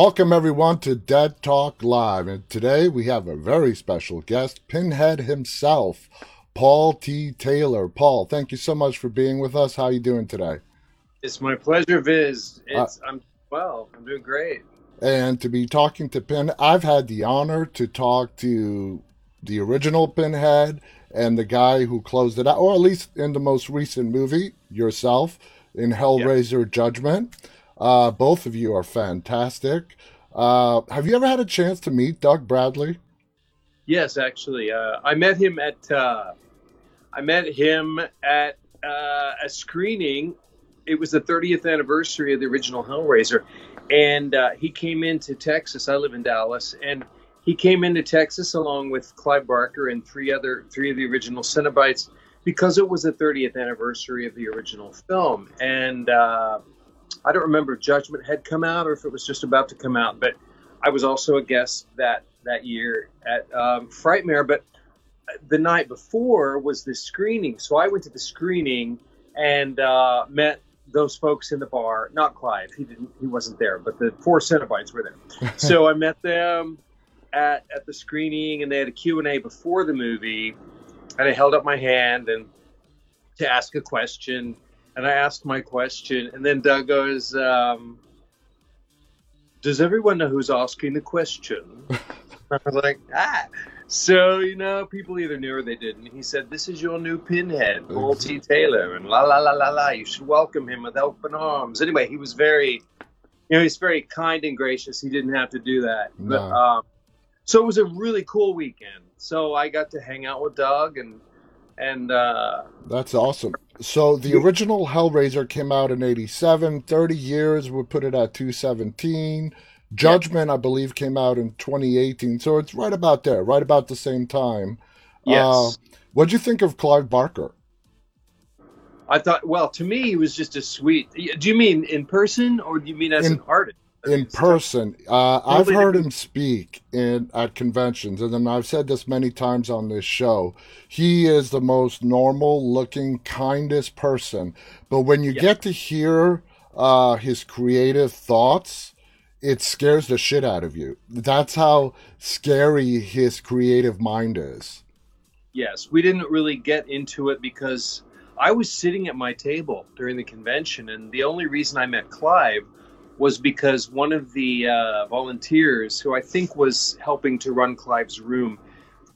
Welcome, everyone, to Dead Talk Live. And today we have a very special guest, Pinhead himself, Paul T. Taylor. Paul, thank you so much for being with us. How are you doing today? It's my pleasure, Viz. It's, uh, I'm well. I'm doing great. And to be talking to Pin, I've had the honor to talk to the original Pinhead and the guy who closed it out, or at least in the most recent movie, yourself, in Hellraiser yep. Judgment. Uh, both of you are fantastic. Uh, have you ever had a chance to meet Doug Bradley? Yes, actually, uh, I met him at uh, I met him at uh, a screening. It was the 30th anniversary of the original Hellraiser, and uh, he came into Texas. I live in Dallas, and he came into Texas along with Clive Barker and three other three of the original Cenobites because it was the 30th anniversary of the original film, and I don't remember if Judgment had come out or if it was just about to come out, but I was also a guest that that year at um, Frightmare. But the night before was the screening, so I went to the screening and uh, met those folks in the bar. Not Clive, he didn't, he wasn't there, but the four Cenobites were there. so I met them at at the screening, and they had a Q and A before the movie, and I held up my hand and to ask a question and I asked my question, and then Doug goes, um, "Does everyone know who's asking the question?" I was like, "Ah." So you know, people either knew or they didn't. He said, "This is your new pinhead, Paul T. Taylor," and la la la la la. You should welcome him with open arms. Anyway, he was very, you know, he's very kind and gracious. He didn't have to do that. No. But, um, so it was a really cool weekend. So I got to hang out with Doug and and uh, that's awesome. So the original Hellraiser came out in 87, 30 years would put it at 217. Judgment, I believe, came out in 2018. So it's right about there, right about the same time. Yes. Uh, what'd you think of Clive Barker? I thought, well, to me, he was just a sweet. Do you mean in person or do you mean as in, an artist? In person. Uh, I've heard him speak in at conventions, and then I've said this many times on this show. He is the most normal-looking, kindest person, but when you yeah. get to hear uh, his creative thoughts, it scares the shit out of you. That's how scary his creative mind is. Yes, we didn't really get into it because I was sitting at my table during the convention, and the only reason I met Clive was because one of the uh, volunteers, who I think was helping to run Clive's room,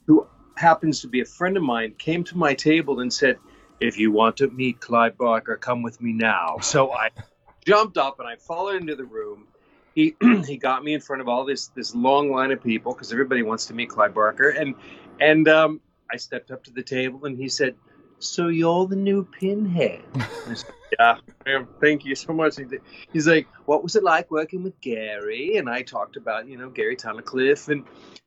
who happens to be a friend of mine, came to my table and said, If you want to meet Clive Barker, come with me now. So I jumped up and I followed into the room. He, he got me in front of all this this long line of people because everybody wants to meet Clive Barker and and um, I stepped up to the table and he said, "So you're the new Pinhead?" yeah, thank you so much. He's like, what was it like working with Gary? And I talked about, you know, Gary Tunnicliffe and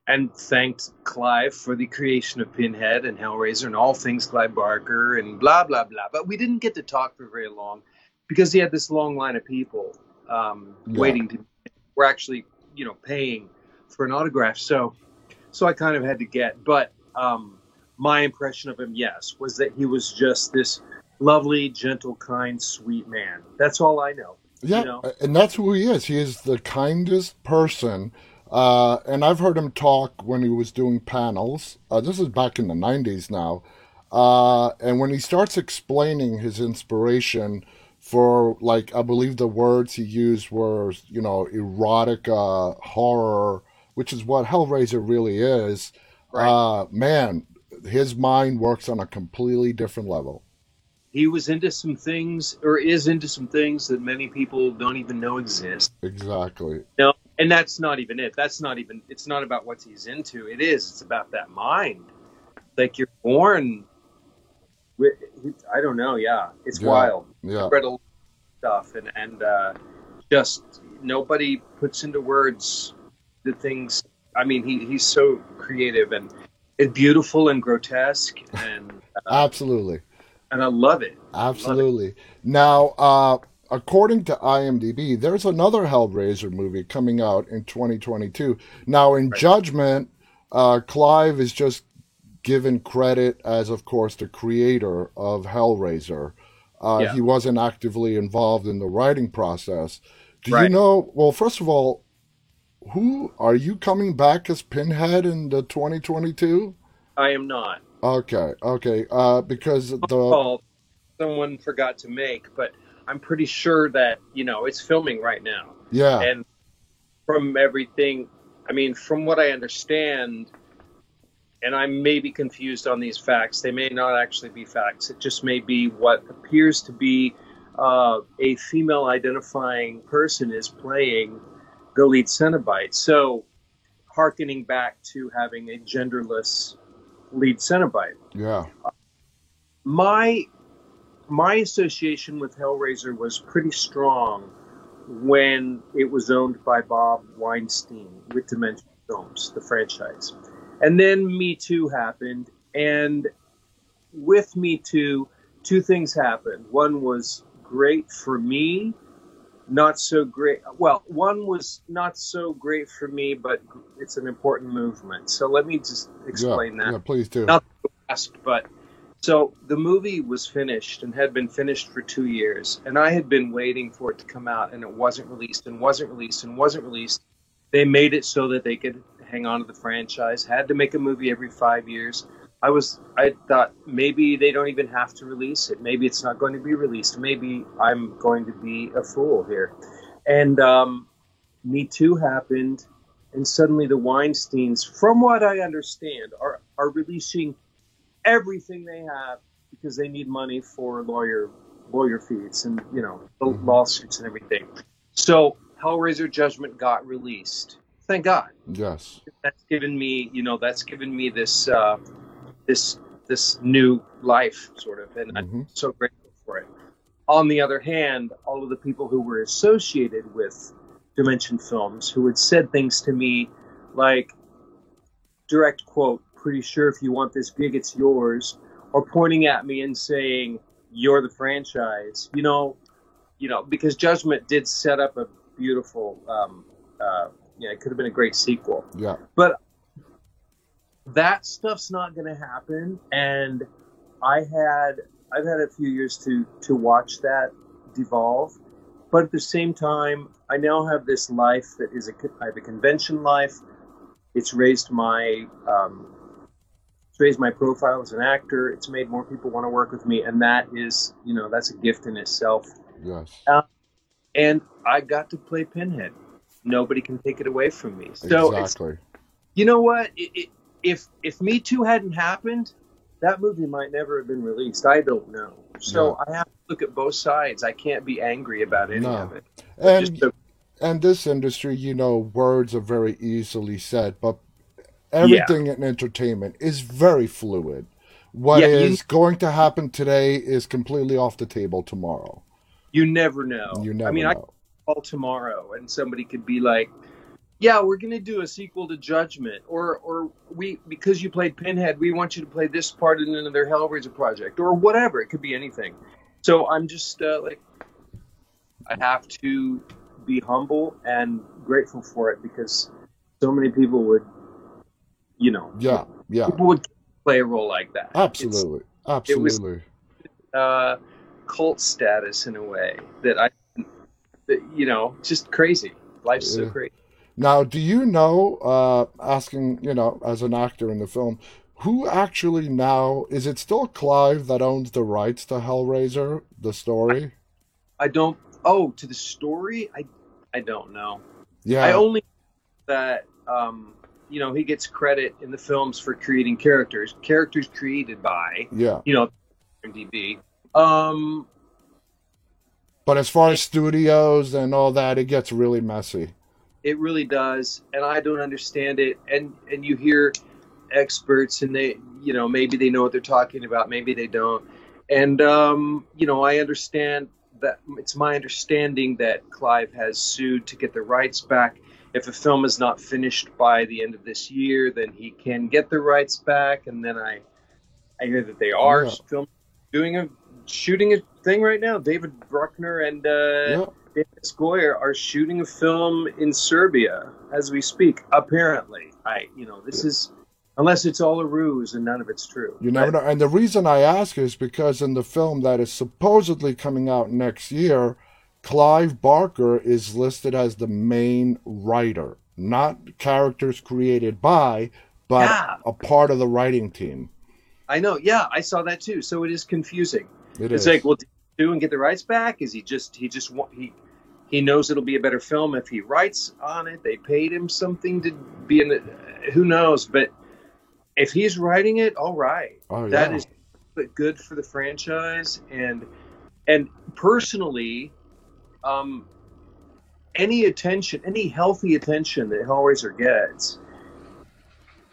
and thanked Clive for the creation of Pinhead and Hellraiser and all things Clive Barker and blah blah blah. But we didn't get to talk for very long because he had this long line of people um, yeah. waiting to. We're actually, you know, paying for an autograph. So, so I kind of had to get. But um, my impression of him, yes, was that he was just this lovely, gentle, kind, sweet man. That's all I know. Yeah, you know? and that's who he is. He is the kindest person. Uh, and I've heard him talk when he was doing panels. Uh, this is back in the 90s now. Uh, and when he starts explaining his inspiration for, like, I believe the words he used were, you know, erotic uh, horror, which is what Hellraiser really is. Right. Uh, man, his mind works on a completely different level he was into some things or is into some things that many people don't even know exist. Exactly. No, and that's not even it. That's not even it's not about what he's into. It is. It's about that mind. Like you're born with I don't know, yeah. It's yeah. wild. Yeah. Read a lot of stuff and and uh, just nobody puts into words the things I mean he he's so creative and, and beautiful and grotesque and uh, Absolutely and I love it. Absolutely. Love it. Now, uh, according to IMDb, there's another Hellraiser movie coming out in 2022. Now, in right. Judgment, uh, Clive is just given credit as, of course, the creator of Hellraiser. Uh, yeah. He wasn't actively involved in the writing process. Do right. you know? Well, first of all, who are you coming back as Pinhead in the 2022? I am not. Okay, okay. Uh, because the Call someone forgot to make, but I'm pretty sure that you know it's filming right now. yeah, And from everything, I mean, from what I understand, and I may be confused on these facts. They may not actually be facts. It just may be what appears to be uh, a female identifying person is playing the lead Cenobite. So, harkening back to having a genderless lead Cenobite. yeah, My my association with Hellraiser was pretty strong when it was owned by Bob Weinstein with Dimension Films, the franchise. And then Me Too happened, and with Me Too, two things happened. One was great for me, not so great. Well, one was not so great for me, but it's an important movement. So let me just yeah, explain that yeah. Please do. not fast, but so the movie was finished and had been finished for two years, and I had been waiting for it to come out, and it wasn't released, and wasn't released, and wasn't released. They made it so that they could hang on to the franchise. Had to make a movie every five years. I was, I thought maybe they don't even have to release it. Maybe it's not going to be released. Maybe I'm going to be a fool here. And um, Me Too happened, and suddenly the Weinsteins, from what I understand, are are releasing everything they have because they need money for lawyer lawyer fees and you know the Mhm. lawsuits and everything. So Hellraiser Judgment got released. Thank God. Yes. That's given me, you know, that's given me this uh, this this new life, sort of, and I'm hmm so grateful for it. On the other hand, all of the people who were associated with Dimension Films who had said things to me like direct quote, pretty sure if you want this gig, it's yours, or pointing at me and saying, You're the franchise, you know, you know, because Judgment did set up a beautiful um uh yeah, it could have been a great sequel. Yeah. But that stuff's not going to happen and I had I've had a few years to to watch that devolve, but at the same time, I now have this life that is a I have a convention life. It's raised my um, it's raised my profile as an actor. It's made more people want to work with me, and that is you know that's a gift in itself. Yes. And I got to play Pinhead. Nobody can take it away from me. So it's exactly. you know what? It, it, if if Me Too hadn't happened, that movie might never have been released. I don't know. So I have to look at both sides. I can't be angry about any No. of it. And the- and this industry, you know, words are very easily said, but everything in entertainment is very fluid. What Yeah, is you- going to happen today is completely off the table tomorrow. you never know. You never I mean, I know. could call tomorrow and somebody could be like, "Yeah, we're going to do a sequel to Judgment," or or we because you played Pinhead, we want you to play this part in another Hellraiser project, or whatever. It could be anything. So I'm just uh, like, I have to be humble and grateful for it because so many people would, you know, yeah, yeah, people would play a role like that. absolutely, absolutely. It's uh, cult status in a way that I, that, you know, just crazy. Life's so Yeah. crazy. Now, do you know, uh, asking, you know, as an actor in the film, who actually now is it still Clive that owns the rights to Hellraiser, the story? I don't. Oh, to the story, I, I don't know. Yeah, I only that um, you know he gets credit in the films for creating characters, characters created by yeah. you know MDB. Um, But as far as studios and all that, it gets really messy. It really does, and I don't understand it. And and you hear experts, and they you know maybe they know what they're talking about, maybe they don't. And um, you know I understand that it's my understanding that Clive has sued to get the rights back. If a film is not finished by the end of this year, then he can get the rights back. And then I, I hear that they are Yeah. film doing a shooting a thing right now. David Bruckner and uh, Yeah, David Goyer are shooting a film in Serbia as we speak. Apparently, I you know this is unless it's all a ruse and none of it's true. you never know. And the reason I ask is because in the film that is supposedly coming out next year, Clive Barker is listed as the main writer not characters created by, but Yeah. a part of the writing team. I know. Yeah, I saw that too. So it is confusing. It it's is. like, well, do and get the rights back? Is he just he just wa- he he knows it'll be a better film if he writes on it? They paid him something to be in it. Who knows? But if he's writing it, all right. oh, That yeah. is but good for the franchise and and personally, um, any attention, any healthy attention that Hellraiser gets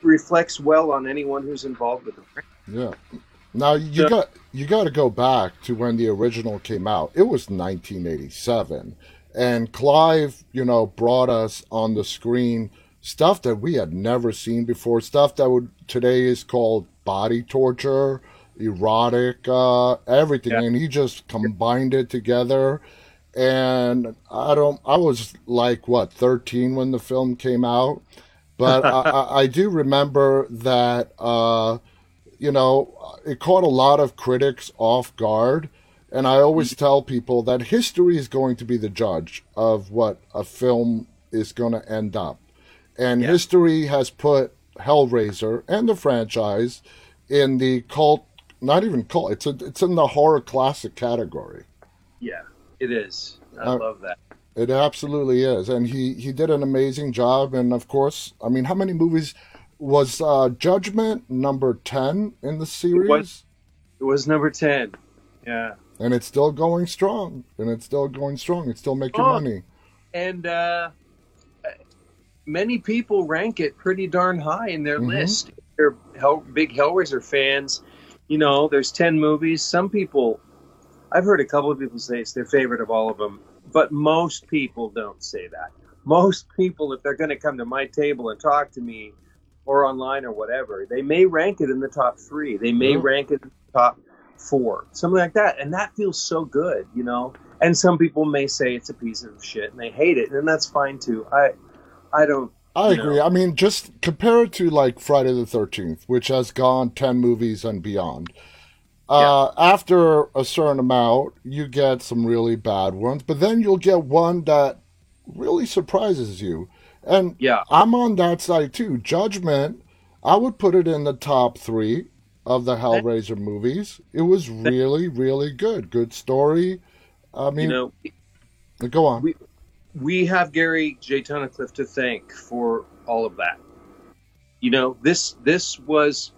reflects well on anyone who's involved with the franchise. Yeah. Now you So- got you got to go back to when the original came out. It was 1987, and Clive, you know, brought us on the screen stuff that we had never seen before. Stuff that would today is called body torture, erotic, uh, everything, Yeah. and he just combined it together. And I don't. I was like what 13 when the film came out, but I, I, I do remember that. Uh, you know, it caught a lot of critics off guard. And I always tell people that history is going to be the judge of what a film is going to end up. And Yeah. history has put Hellraiser and the franchise in the cult, not even cult, it's, a, it's in the horror classic category. Yeah, it is. I Uh, love that. It absolutely is. And he, he did an amazing job. And of course, I mean, how many movies was uh, Judgment number 10 in the series? was. It was number ten. Yeah, and it's still going strong and it's still going strong it's still making Oh. money and uh, many people rank it pretty darn high in their Mhm. list. They're Hell, big Hellraiser fans. You know, there's ten movies. Some people, I've heard a couple of people say it's their favorite of all of them, but most people don't say that. Most people, if they're going to come to my table and talk to me, or online or whatever, they may rank it in the top three. They may Yeah. rank it in the top four, something like that, and that feels so good, you know. And some people may say it's a piece of shit and they hate it, and that's fine too. I, I don't. i agree know. i mean just compare it to like friday the 13th which has gone 10 movies and beyond uh, after a certain amount you get some really bad ones but then you'll get one that really surprises you and Yeah, i'm on that side too judgment i would put it in the top three of the hellraiser movies it was really really good good story i you mean know, go on we- we have Gary J. Tunnicliffe to thank for all of that. You know, this this was,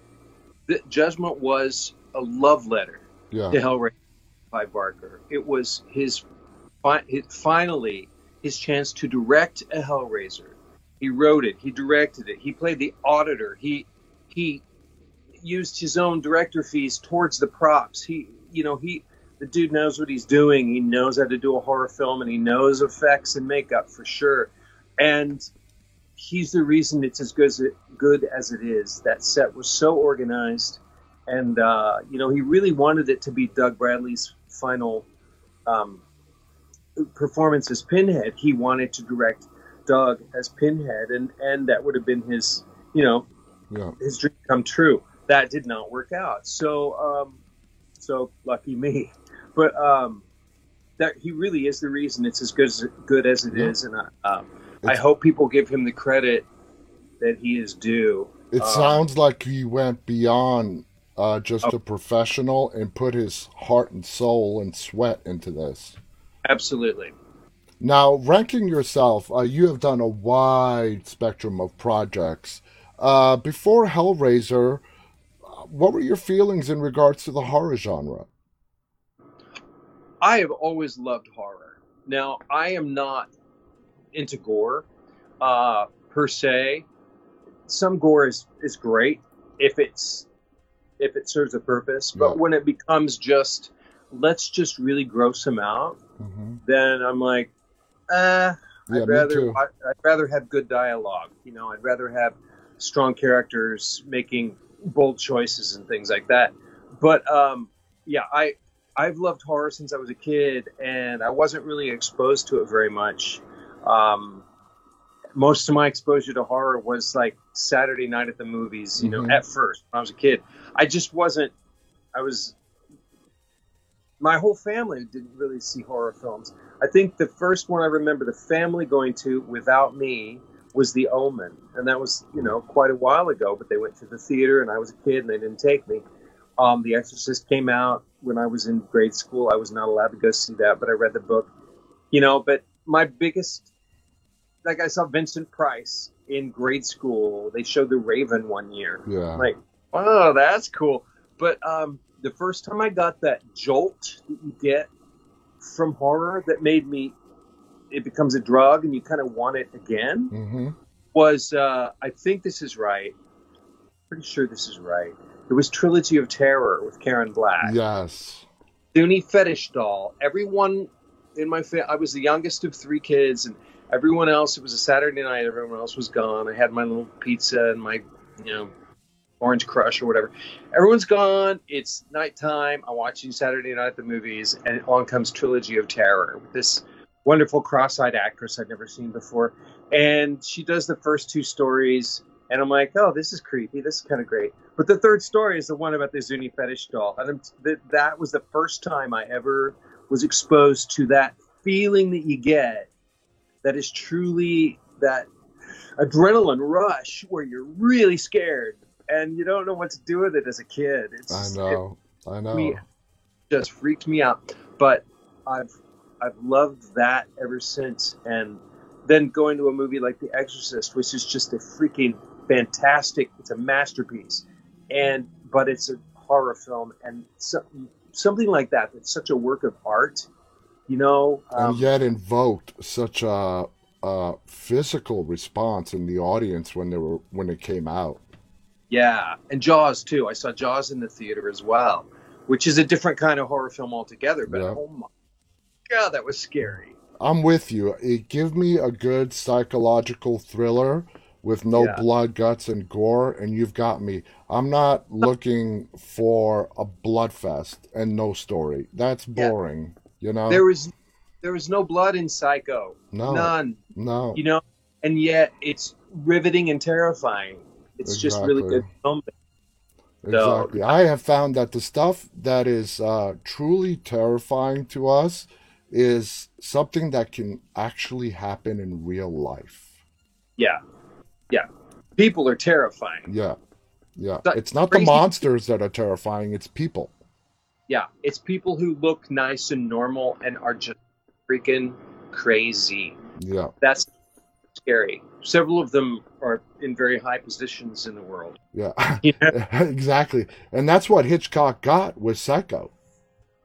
the Judgment was a love letter yeah to Hellraiser by Barker. It was his, his finally his chance to direct a Hellraiser. He wrote it. He directed it. He played the auditor. He he used his own director fees towards the props. He you know he the dude knows what he's doing. He knows how to do a horror film, and he knows effects and makeup for sure. And he's the reason it's as good as it, good as it is. That set was so organized, and uh, you know he really wanted it to be Doug Bradley's final um, performance as Pinhead. He wanted to direct Doug as Pinhead, and and that would have been his you know yeah his dream come true. That did not work out. So, um, so lucky me. But um, that he really is the reason it's as good as good as it Yeah. is, and I, um, I hope people give him the credit that he is due. It Um, sounds like he went beyond uh, just Oh. a professional and put his heart and soul and sweat into this. Absolutely. Now, ranking yourself, uh, you have done a wide spectrum of projects. Uh, before Hellraiser, what were your feelings in regards to the horror genre? I have always loved horror. Now, I am not into gore uh, per se. Some gore is, is great if it's if it serves a purpose, but Yeah. when it becomes just let's just really gross him out, hmm then I'm like, uh, Yeah, I'd rather. I, I'd rather have good dialogue. You know, I'd rather have strong characters making bold choices and things like that. But um, yeah, I I've loved horror since I was a kid, and I wasn't really exposed to it very much. Um, most of my exposure to horror was like Saturday night at the movies. You know, at first when I was a kid, I just wasn't. I was. My whole family didn't really see horror films. I think the first one I remember the family going to without me was The Omen, and that was you know quite a while ago. But they went to the theater, and I was a kid, and they didn't take me. Um, the Exorcist came out when I was in grade school. I was not allowed to go see that, but I read the book. You know, but my biggest, like I saw Vincent Price in grade school. They showed The Raven one year. Yeah. Like, oh, that's cool. But um, the first time I got that jolt that you get from horror that made me, it becomes a drug and you kind of want it again, hmm was uh, I think this is right. Pretty sure this is right. It was Trilogy of Terror with Karen Black. Yes. Zuni fetish doll. Everyone in my family, I was the youngest of three kids, and everyone else, it was a Saturday night, everyone else was gone. I had my little pizza and my, you know, Orange Crush or whatever. Everyone's gone. It's nighttime. I'm watching Saturday night at the movies, and along comes Trilogy of Terror with this wonderful cross-eyed actress I'd never seen before, and she does the first two stories, and I'm like, oh, this is creepy. This is kind of great. But the third story is the one about the Zuni fetish doll, and I'm, th- that was the first time I ever was exposed to that feeling that you get that is truly that adrenaline rush where you're really scared and you don't know what to do with it as a kid. It's I know. I know. just freaked me out. But I've I've loved that ever since. And then going to a movie like The Exorcist, which is just a freaking fantastic. It's a masterpiece, and but it's a horror film, and so, something like that. That's such a work of art. You know, um, and yet invoked such a, a physical response in the audience when they were when it came out. Yeah, and Jaws too. I saw Jaws in the theater as well, which is a different kind of horror film altogether. But Yeah. oh my god, that was scary. I'm with you. It give me a good psychological thriller with no Yeah. blood, guts, and gore, and you've got me. I'm not looking for a blood fest and no story. That's Yeah. boring. You know? There was there was no blood in Psycho, no, none. no. You know, and yet it's riveting and terrifying. It's just really good filming. Exactly. I have found that the stuff that is uh, truly terrifying to us is something that can actually happen in real life. Yeah, yeah. People are terrifying. Yeah. Yeah. That It's not the monsters that are terrifying, it's people. Yeah, it's people who look nice and normal and are just freaking crazy. Yeah. That's scary. Several of them are in very high positions in the world. Yeah. You know? exactly. And that's what Hitchcock got with Psycho.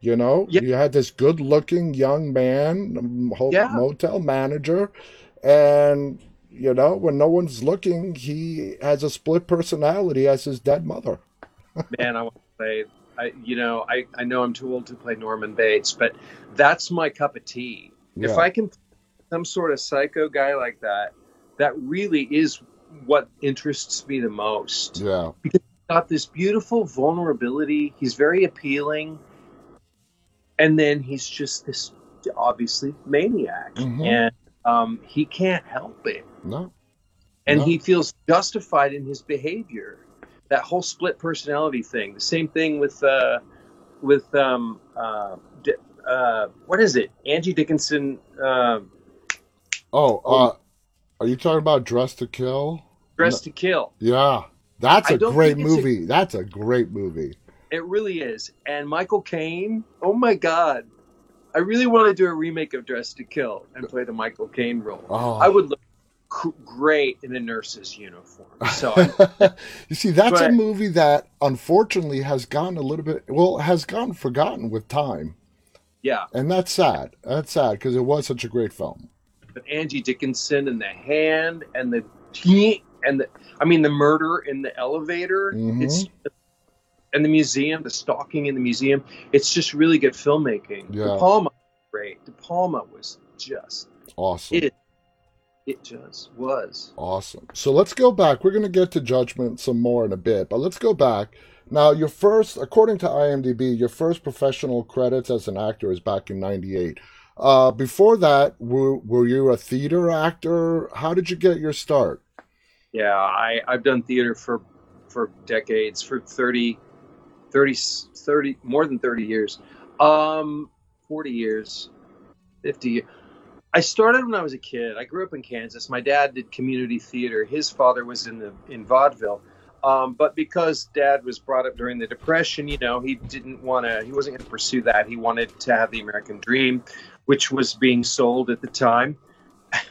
You know, Yeah. you had this good looking young man, ho- Yeah. motel manager, and, you know, when no one's looking, he has a split personality as his dead mother. Man, I want to say, I, you know, I, I know I'm too old to play Norman Bates, but that's my cup of tea. If I can, some sort of psycho guy like that, that really is what interests me the most. Yeah. Because he's got this beautiful vulnerability. He's very appealing. And then he's just this obviously maniac. Mhm. And um, he can't help it. No. And No. he feels justified in his behavior. That whole split personality thing. The same thing with uh, with um, uh, uh, what is it? Angie Dickinson. Uh, Oh, uh, are you talking about Dressed to Kill? Dressed to Kill. Yeah. That's I a great it's a- movie. That's a great movie. It really is. And Michael Caine, oh my God. I really want to do a remake of Dressed to Kill and play the Michael Caine role. Oh. I would look great in a nurse's uniform. So, you see, that's a movie that unfortunately has gone a little bit, well, has gone forgotten with time. yeah. And that's sad. That's sad because it was such a great film. But Angie Dickinson and the hand and the and the, I mean, the murder in the elevator. Mhm. It's and the museum, the stalking in the museum. It's just really good filmmaking. Yeah. De Palma, great. De Palma was just Awesome. it. It just was. Awesome. So let's go back. We're going to get to Judgment some more in a bit, but let's go back. Now, your first, according to IMDb, your first professional credits as an actor is back in 98. Uh, before that, were, were you a theater actor? How did you get your start? Yeah, I, I've done theater for for decades, for 30, 30, 30 more than 30 years. Um, 40 years, 50. I started when I was a kid. I grew up in Kansas. My dad did community theater. His father was in the in vaudeville. Um, but because dad was brought up during the depression, you know, he didn't want to. He wasn't going to pursue that. He wanted to have the American dream, which was being sold at the time,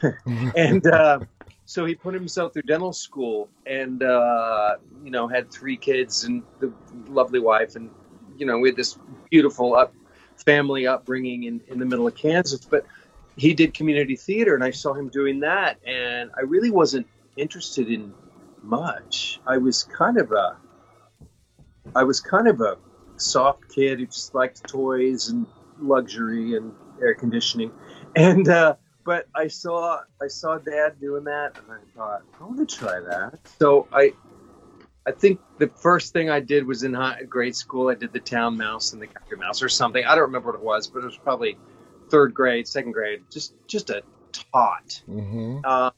and uh, so he put himself through dental school, and uh, you know, had three kids and the lovely wife, and you know, we had this beautiful up family upbringing in in the middle of Kansas, but he did community theater and I saw him doing that and I really wasn't interested in much. I was kind of a I was kind of a soft kid who just liked toys and luxury and air conditioning. And uh, but I saw I saw dad doing that and I thought, I want to try that. So I I think the first thing I did was in high, grade school. I did the town mouse and the country mouse or something. I don't remember what it was, but it was probably third grade, second grade, just just a tot. Mm-hmm. Uh,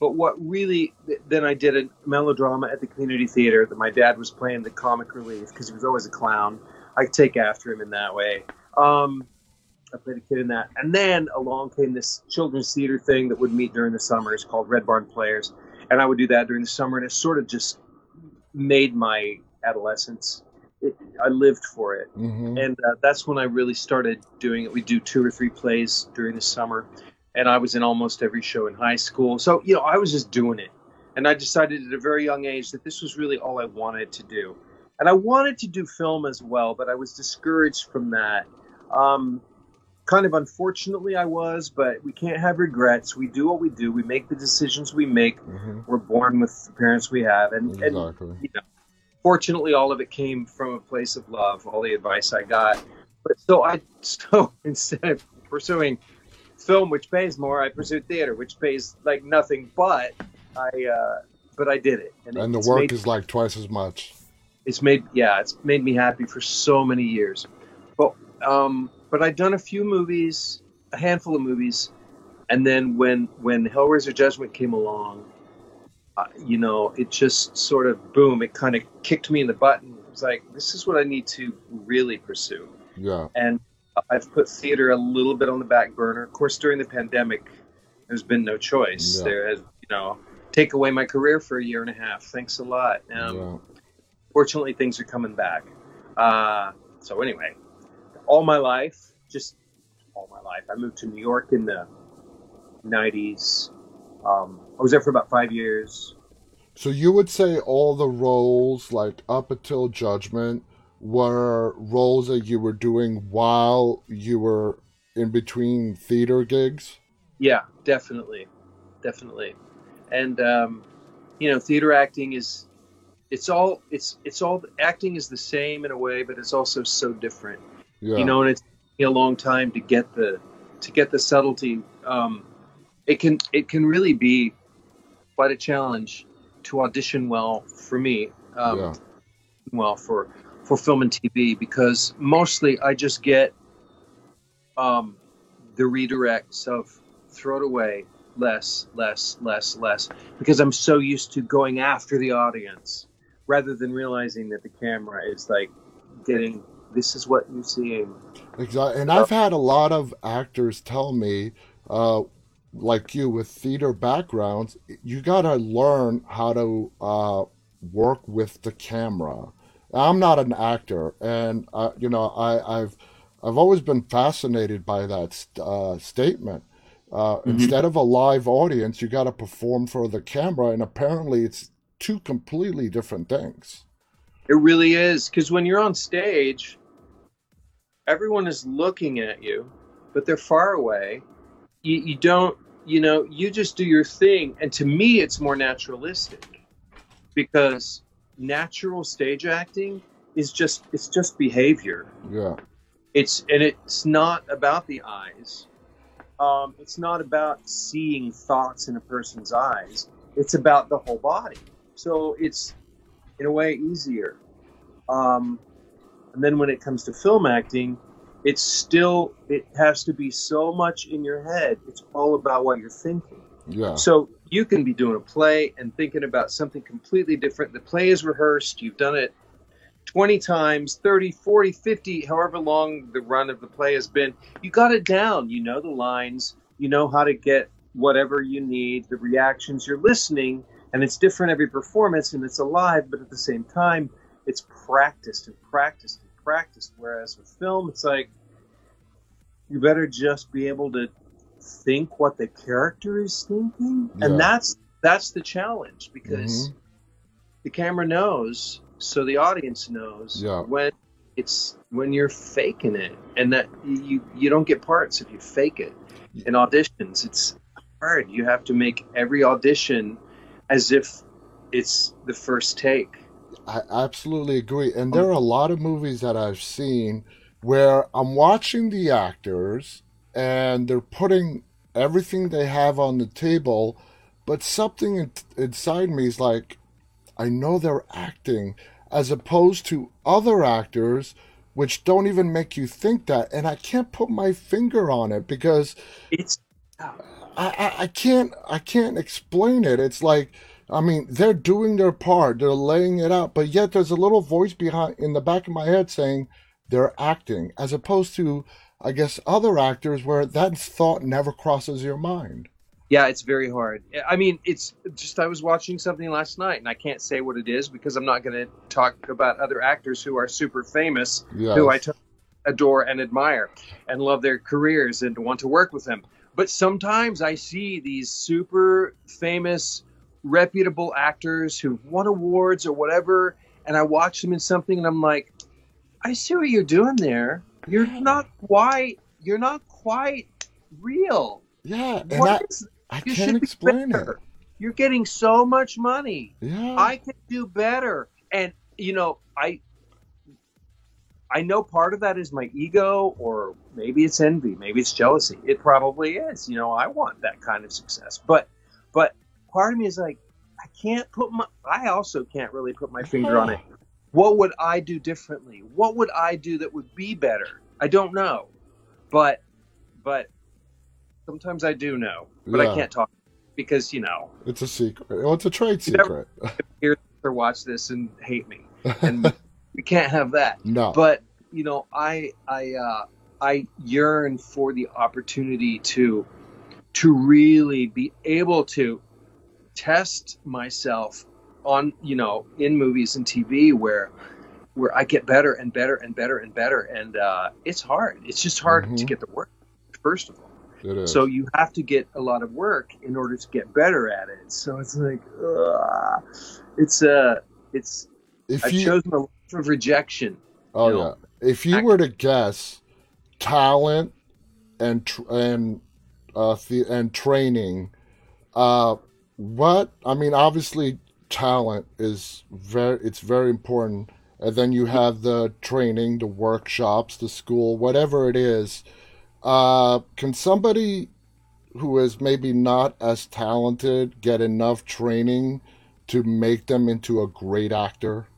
but what really, then I did a melodrama at the community theater that my dad was playing the comic relief because he was always a clown. I take after him in that way. Um, I played a kid in that, and then along came this children's theater thing that would meet during the summers called Red Barn Players, and I would do that during the summer, and it sort of just made my adolescence it, I lived for it, Mm-hmm. and uh, that's when I really started doing it. We do two or three plays during the summer, and I was in almost every show in high school. So you know, I was just doing it, and I decided at a very young age that this was really all I wanted to do, and I wanted to do film as well, but I was discouraged from that. Um, kind of unfortunately, I was, but we can't have regrets. We do what we do. We make the decisions we make. Mm-hmm. We're born with the parents we have, and, and you know, fortunately, all of it came from a place of love. All the advice I got, but so I so instead of pursuing film, which pays more, I pursued theater, which pays like nothing. But I, uh, but I did it, And the work made, is like twice as much. it's made yeah, it's made me happy for so many years. But um, but I'd done a few movies, a handful of movies, and then when when Hellraiser Judgment came along, uh, you know, it just sort of boom, it kind of kicked me in the butt. And it was like, this is what I need to really pursue. Yeah. And I've put theater a little bit on the back burner. Of course, during the pandemic, there's been no choice. Yeah. There has, you know, take away my career for a year and a half. Thanks a lot. Um, yeah. fortunately things are coming back uh, so anyway all my life just all my life. I moved to new york in the 90s um, i was there for about five years. So you would say all the roles, like up until Judgment, were roles that you were doing while you were in between theater gigs? yeah definitely. Definitely. And um, you know theater acting is it's all it's it's all acting is the same in a way but it's also so different Yeah. you know and it's a long time to get the to get the subtlety um, it can it can really be quite a challenge to audition well for me um, yeah. well for for film and tv because mostly i just get um, the redirects of throw it away less less less less because i'm so used to going after the audience rather than realizing that the camera is like getting this is what you're seeing Exactly. And I've had a lot of actors tell me, uh, like you with theater backgrounds, you got to learn how to uh, work with the camera. I'm not an actor, and uh, you know, I, I've I've always been fascinated by that st- uh, statement. Uh, Mhm. Instead of a live audience, you got to perform for the camera, and apparently, it's two completely different things. It really is because when you're on stage, everyone is looking at you, but they're far away. You, you don't, you know, you just do your thing, and to me, it's more naturalistic because natural stage acting is just it's just behavior. Yeah, It's and it's not about the eyes. Um, it's not about seeing thoughts in a person's eyes. It's about the whole body. So it's in a way easier. Um, and then when it comes to film acting, it's still it has to be so much in your head. It's all about what you're thinking. yeah, So you can be doing a play and thinking about something completely different. The play is rehearsed, you've done it 20 times, 30, 40, 50, however long the run of the play has been. You got it down. You know the lines, you know how to get whatever you need, the reactions you're listening, and it's different every performance and it's alive, but at the same time, it's practiced and practiced practiced. Whereas with film, it's like you better just be able to think what the character is thinking, Yeah. and that's that's the challenge because Mhm. the camera knows, so the audience knows Yeah. when it's when you're faking it, and that you you don't get parts if you fake it. In auditions, it's hard. You have to make every audition as if it's the first take. I absolutely agree. And um, there are a lot of movies that I've seen where I'm watching the actors and they're putting everything they have on the table, but something in, inside me is like, I know they're acting, as opposed to other actors which don't even make you think that. And I can't put my finger on it because It's I, I, I can't I can't explain it. It's like I mean they're doing their part, they're laying it out, but yet there's a little voice behind in the back of my head saying they're acting, as opposed to I guess other actors where that thought never crosses your mind. Yeah, it's very hard. I mean, it's just I was watching something last night, and I can't say what it is because I'm not going to talk about other actors who are super famous, Yes. who I t- adore and admire, and love their careers and want to work with them. But sometimes I see these super famous, reputable actors who won awards or whatever, and I watch them in something, and I'm like, I see what you're doing there. You're not quite. You're not quite real. Yeah, and What I, is I can't should be explain it. You're getting so much money. Yeah. I can do better. And you know, I I know part of that is my ego or maybe it's envy, maybe it's jealousy. It probably is. You know, I want that kind of success. But but part of me is like I can't put my I also can't really put my finger on it. What would I do differently? What would I do that would be better? I don't know. But but sometimes I do know. But Yeah. I can't talk because, you know, It's a secret. Well, it's a trade secret. hear or watch this and hate me. And we can't have that. no. But you know, I I uh, I yearn for the opportunity to to really be able to test myself on you know in movies and TV where where I get better and better and better and better and uh, it's hard. It's just hard to Mhm. get the work first of all. So you have to get a lot of work in order to get better at it. So it's like, ugh. it's uh, it's if I've you chosen a life of rejection. Oh you yeah. If you act- were to guess talent and tr- and uh the, and training, uh, what I mean, obviously talent is very it's very important, and then you have the training, the workshops, the school, whatever it is. Uh, can somebody who is maybe not as talented get enough training to make them into a great actor?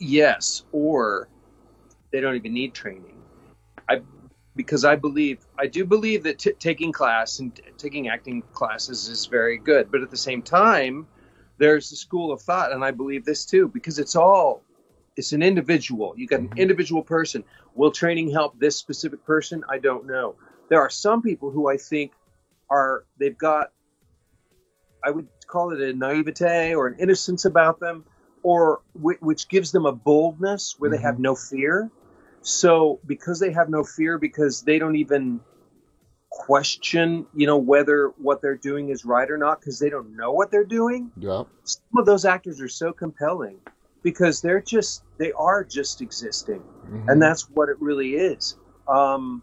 Yes, or they don't even need training. I because I believe I do believe that t- taking class and t- taking acting classes is very good, but at the same time, there's a school of thought, and I believe this too because it's all it's an individual. You got an mm-hmm. individual person. Will training help this specific person? I don't know. There are some people who I think are they've got I would call it a naivete or an innocence about them, or whi- which gives them a boldness where they have mm-hmm. no fear. So because they have no fear, because they don't even question, you know, whether what they're doing is right or not, because they don't know what they're doing. Yeah. Some of those actors are so compelling because they're just they are just existing Mhm. and that's what it really is. Um,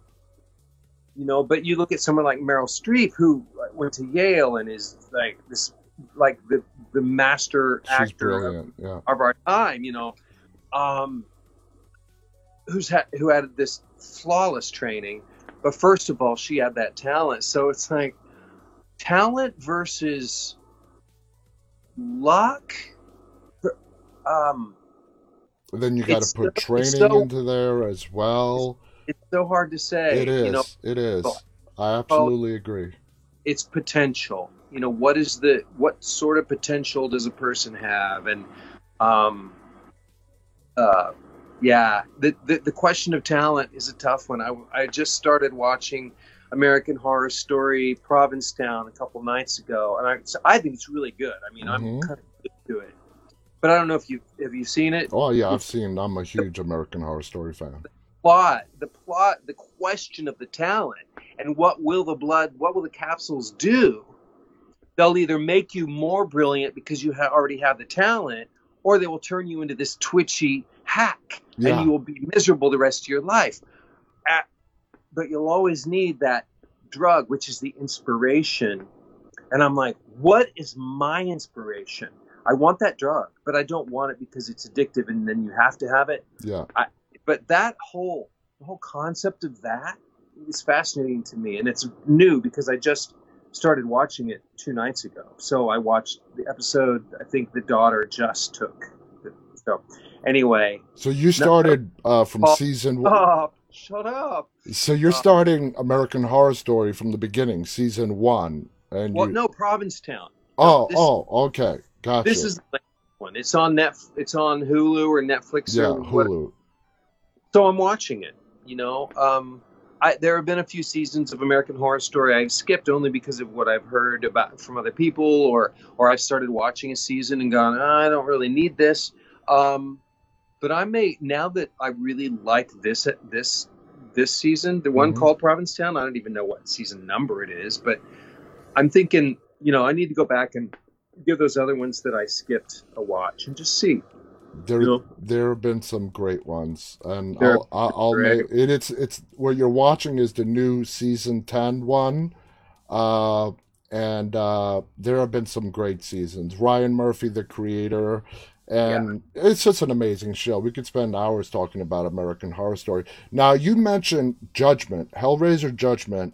you know, but you look at someone like Meryl Streep, who went to Yale and is like this, like the the master She's actor of. Yeah. of our time. You know, um, who's had who had this flawless training, but first of all, she had that talent. So it's like talent versus luck. Um, Then you got to put so- training so- into there as well. it's so hard to say. It is. You know, it is. I absolutely agree. it's potential. You know, what is the what sort of potential does a person have? And um, uh, yeah, the, the the question of talent is a tough one. I I just started watching American Horror Story Provincetown a couple nights ago, and I, so I think it's really good. I mean, I'm Mhm. kind of into it, but I don't know if you have you seen it. Oh yeah, I've seen. I'm a huge American Horror Story fan. plot, the plot, the question of the talent, and what will the blood, what will the capsules do? They'll either make you more brilliant because you ha- already have the talent, or they will turn you into this twitchy hack, Yeah. and you will be miserable the rest of your life. But you'll always need that drug, which is the inspiration. And I'm like, what is my inspiration? I want that drug, but I don't want it because it's addictive, and then you have to have it Yeah, but that whole the whole concept of that is fascinating to me and it's new because i just started watching it two nights ago so i watched the episode i think the daughter just took so anyway so you started uh, from Oh. season one. oh shut up So you're uh, starting American Horror Story from the beginning, season one, and well you. no provincetown oh, this- oh, okay, gotcha. this is the one it's on net it's on hulu or netflix yeah, or Hulu. so I'm watching it. You know, um, I, there have been a few seasons of American Horror Story I've skipped only because of what I've heard about from other people, or or I've started watching a season and gone, "Ah, I don't really need this. Um, but I may now that I really like this this this season, the one Mhm. called Provincetown. I don't even know what season number it is, but I'm thinking, you know, I need to go back and give those other ones that I skipped a watch and just see. There, You know? there have been some great ones, and There- I'll, I'll, I'll make it. It's, it's what you're watching is the new season 10 one, uh, and uh, there have been some great seasons. Ryan Murphy, the creator, and it's just an amazing show. We could spend hours talking about American Horror Story. Now, you mentioned Judgment, Hellraiser Judgment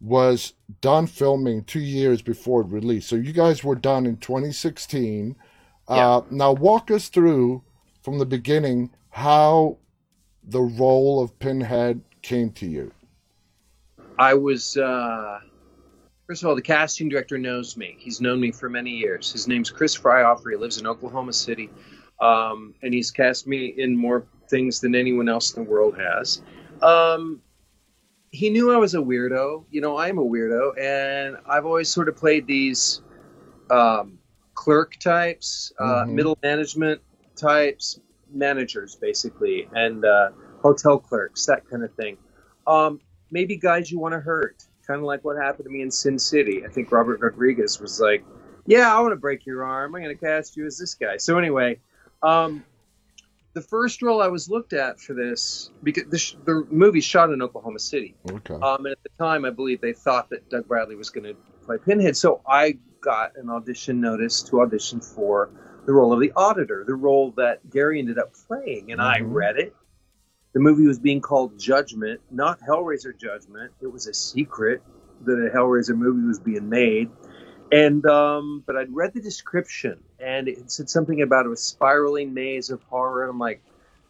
was done filming two years before it released. So you guys were done in 2016. Uh, now walk us through from the beginning how the role of Pinhead came to you. I was uh, first of all, the casting director knows me. He's known me for many years. His name's Chris Freihofer. He lives in Oklahoma City, um, and he's cast me in more things than anyone else in the world has. Um, he knew I was a weirdo. You know, I am a weirdo, and I've always sort of played these um, clerk types, uh, Mhm. middle management types, managers basically, and uh, hotel clerks, that kind of thing. Um, maybe guys you want to hurt, kind of like what happened to me in Sin City. I think Robert Rodriguez was like, "Yeah, I want to break your arm. I'm going to cast you as this guy." So anyway, um, the first role I was looked at for this because the, sh- the movie shot in Oklahoma City, Okay. um, and at the time I believe they thought that Doug Bradley was going to play Pinhead. So I got an audition notice to audition for the role of the auditor, the role that Gary ended up playing, and I Mhm. read it. The movie was being called Judgment, not Hellraiser Judgment. It was a secret that a Hellraiser movie was being made. And um, but I'd read the description and it said something about a spiraling maze of horror, and I'm like,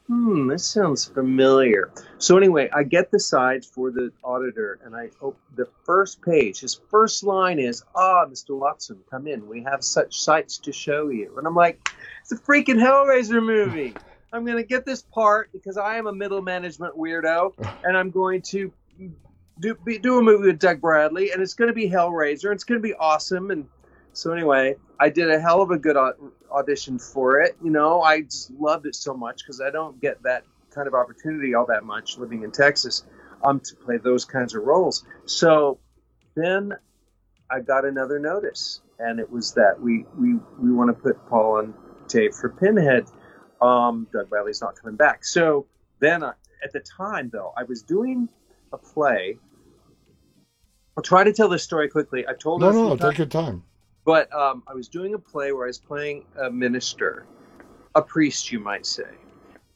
hmm, this sounds familiar. So anyway, I get the sides for the auditor, and I open the first page. His first line is, "Ah, Mr. Watson, come in. We have such sights to show you." And I'm like, "It's a freaking Hellraiser movie." I'm going to get this part because I am a middle management weirdo, and I'm going to do be, do a movie with Doug Bradley, and it's going to be Hellraiser. and It's going to be awesome. And so anyway, I did a hell of a good au- audition for it. You know, I just loved it so much because I don't get that kind of opportunity all that much living in Texas um, to play those kinds of roles. So then I got another notice, and it was that we we we want to put Paul on tape for Pinhead. Um, Doug Bradley's not coming back. So then, I, at the time, though, I was doing a play. I'll try to tell this story quickly. I told No, no, take your time. but um, I was doing a play where I was playing a minister, a priest, you might say,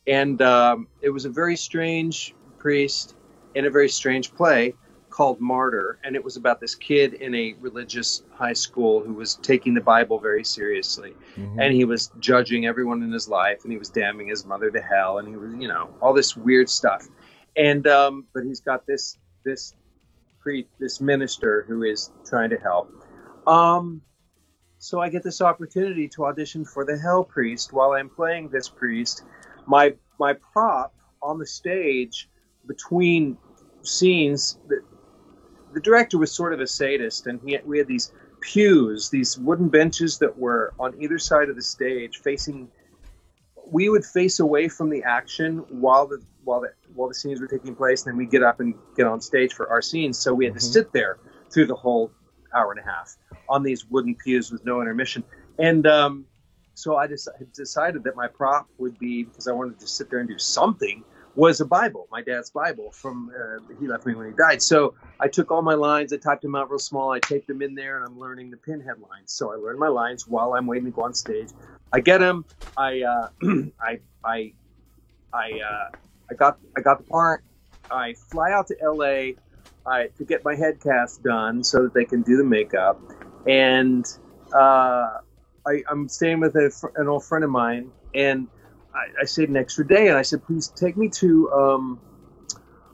and um, it was a very strange priest in a very strange play called Martyr, and it was about this kid in a religious high school who was taking the Bible very seriously. Mhm. and he was judging everyone in his life and he was damning his mother to hell and he was you know all this weird stuff. And um but he's got this this pre this minister who is trying to help. Um so i get this opportunity to audition for the hell priest. While i'm playing this priest my my prop on the stage between scenes that the director was sort of a sadist, and he we had these pews, these wooden benches that were on either side of the stage, facing. We would face away from the action while the while the while the scenes were taking place, and then we'd get up and get on stage for our scenes. So we had mm-hmm. to sit there through the whole hour and a half on these wooden pews with no intermission. And um, so I just decided that my prop would be because I wanted to sit there and do something was a Bible, my dad's Bible from uh, he left me when he died. So I took all my lines, I typed them out real small, I taped them in there, and I'm learning the pinhead lines. So I learned my lines while I'm waiting to go on stage. I get them. I uh, I I I uh, I got I got the part. I fly out to L.A. I, to get my head cast done so that they can do the makeup, and uh, I, am staying with a, an old friend of mine, and I, I stayed an extra day, and I said, please take me to um,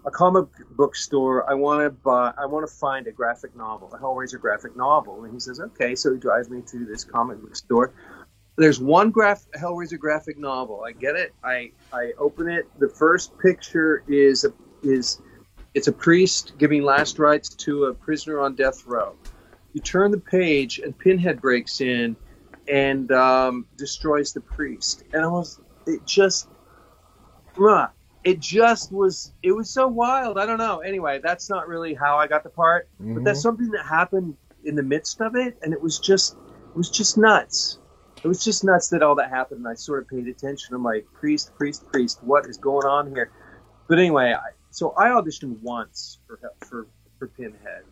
a comic book store. I want to buy. I want to find a graphic novel, a Hellraiser graphic novel. And he says, okay. So he drives me to this comic book store. There's one graph Hellraiser graphic novel. I get it. I I open it. The first picture is a, is it's a priest giving last rites to a prisoner on death row. You turn the page, and Pinhead breaks in and um, destroys the priest. And I was it just, it just was, it was so wild. I don't know. Anyway, that's not really how I got the part, mm-hmm. but that's mm-hmm. something that happened in the midst of it, and it was just, it was just nuts. It was just nuts that all that happened, and I sort of paid attention. I'm like, priest, priest, priest, what is going on here? But anyway, I, so I auditioned once for for for Pinhead.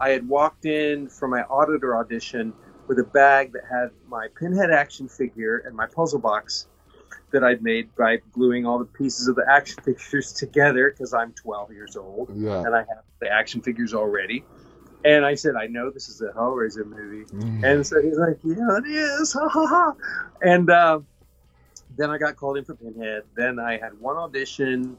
I had walked in for my auditor audition with a bag that had my Pinhead action figure and my puzzle box that I'd made by gluing all the pieces of the action figures together because I'm 12 years old yeah. and I have the action figures already. And I said, I know this is a Hellraiser movie. Mm. And so he's like, Yeah, it is. Ha ha ha. And uh, then I got called in for Pinhead. Then I had one audition.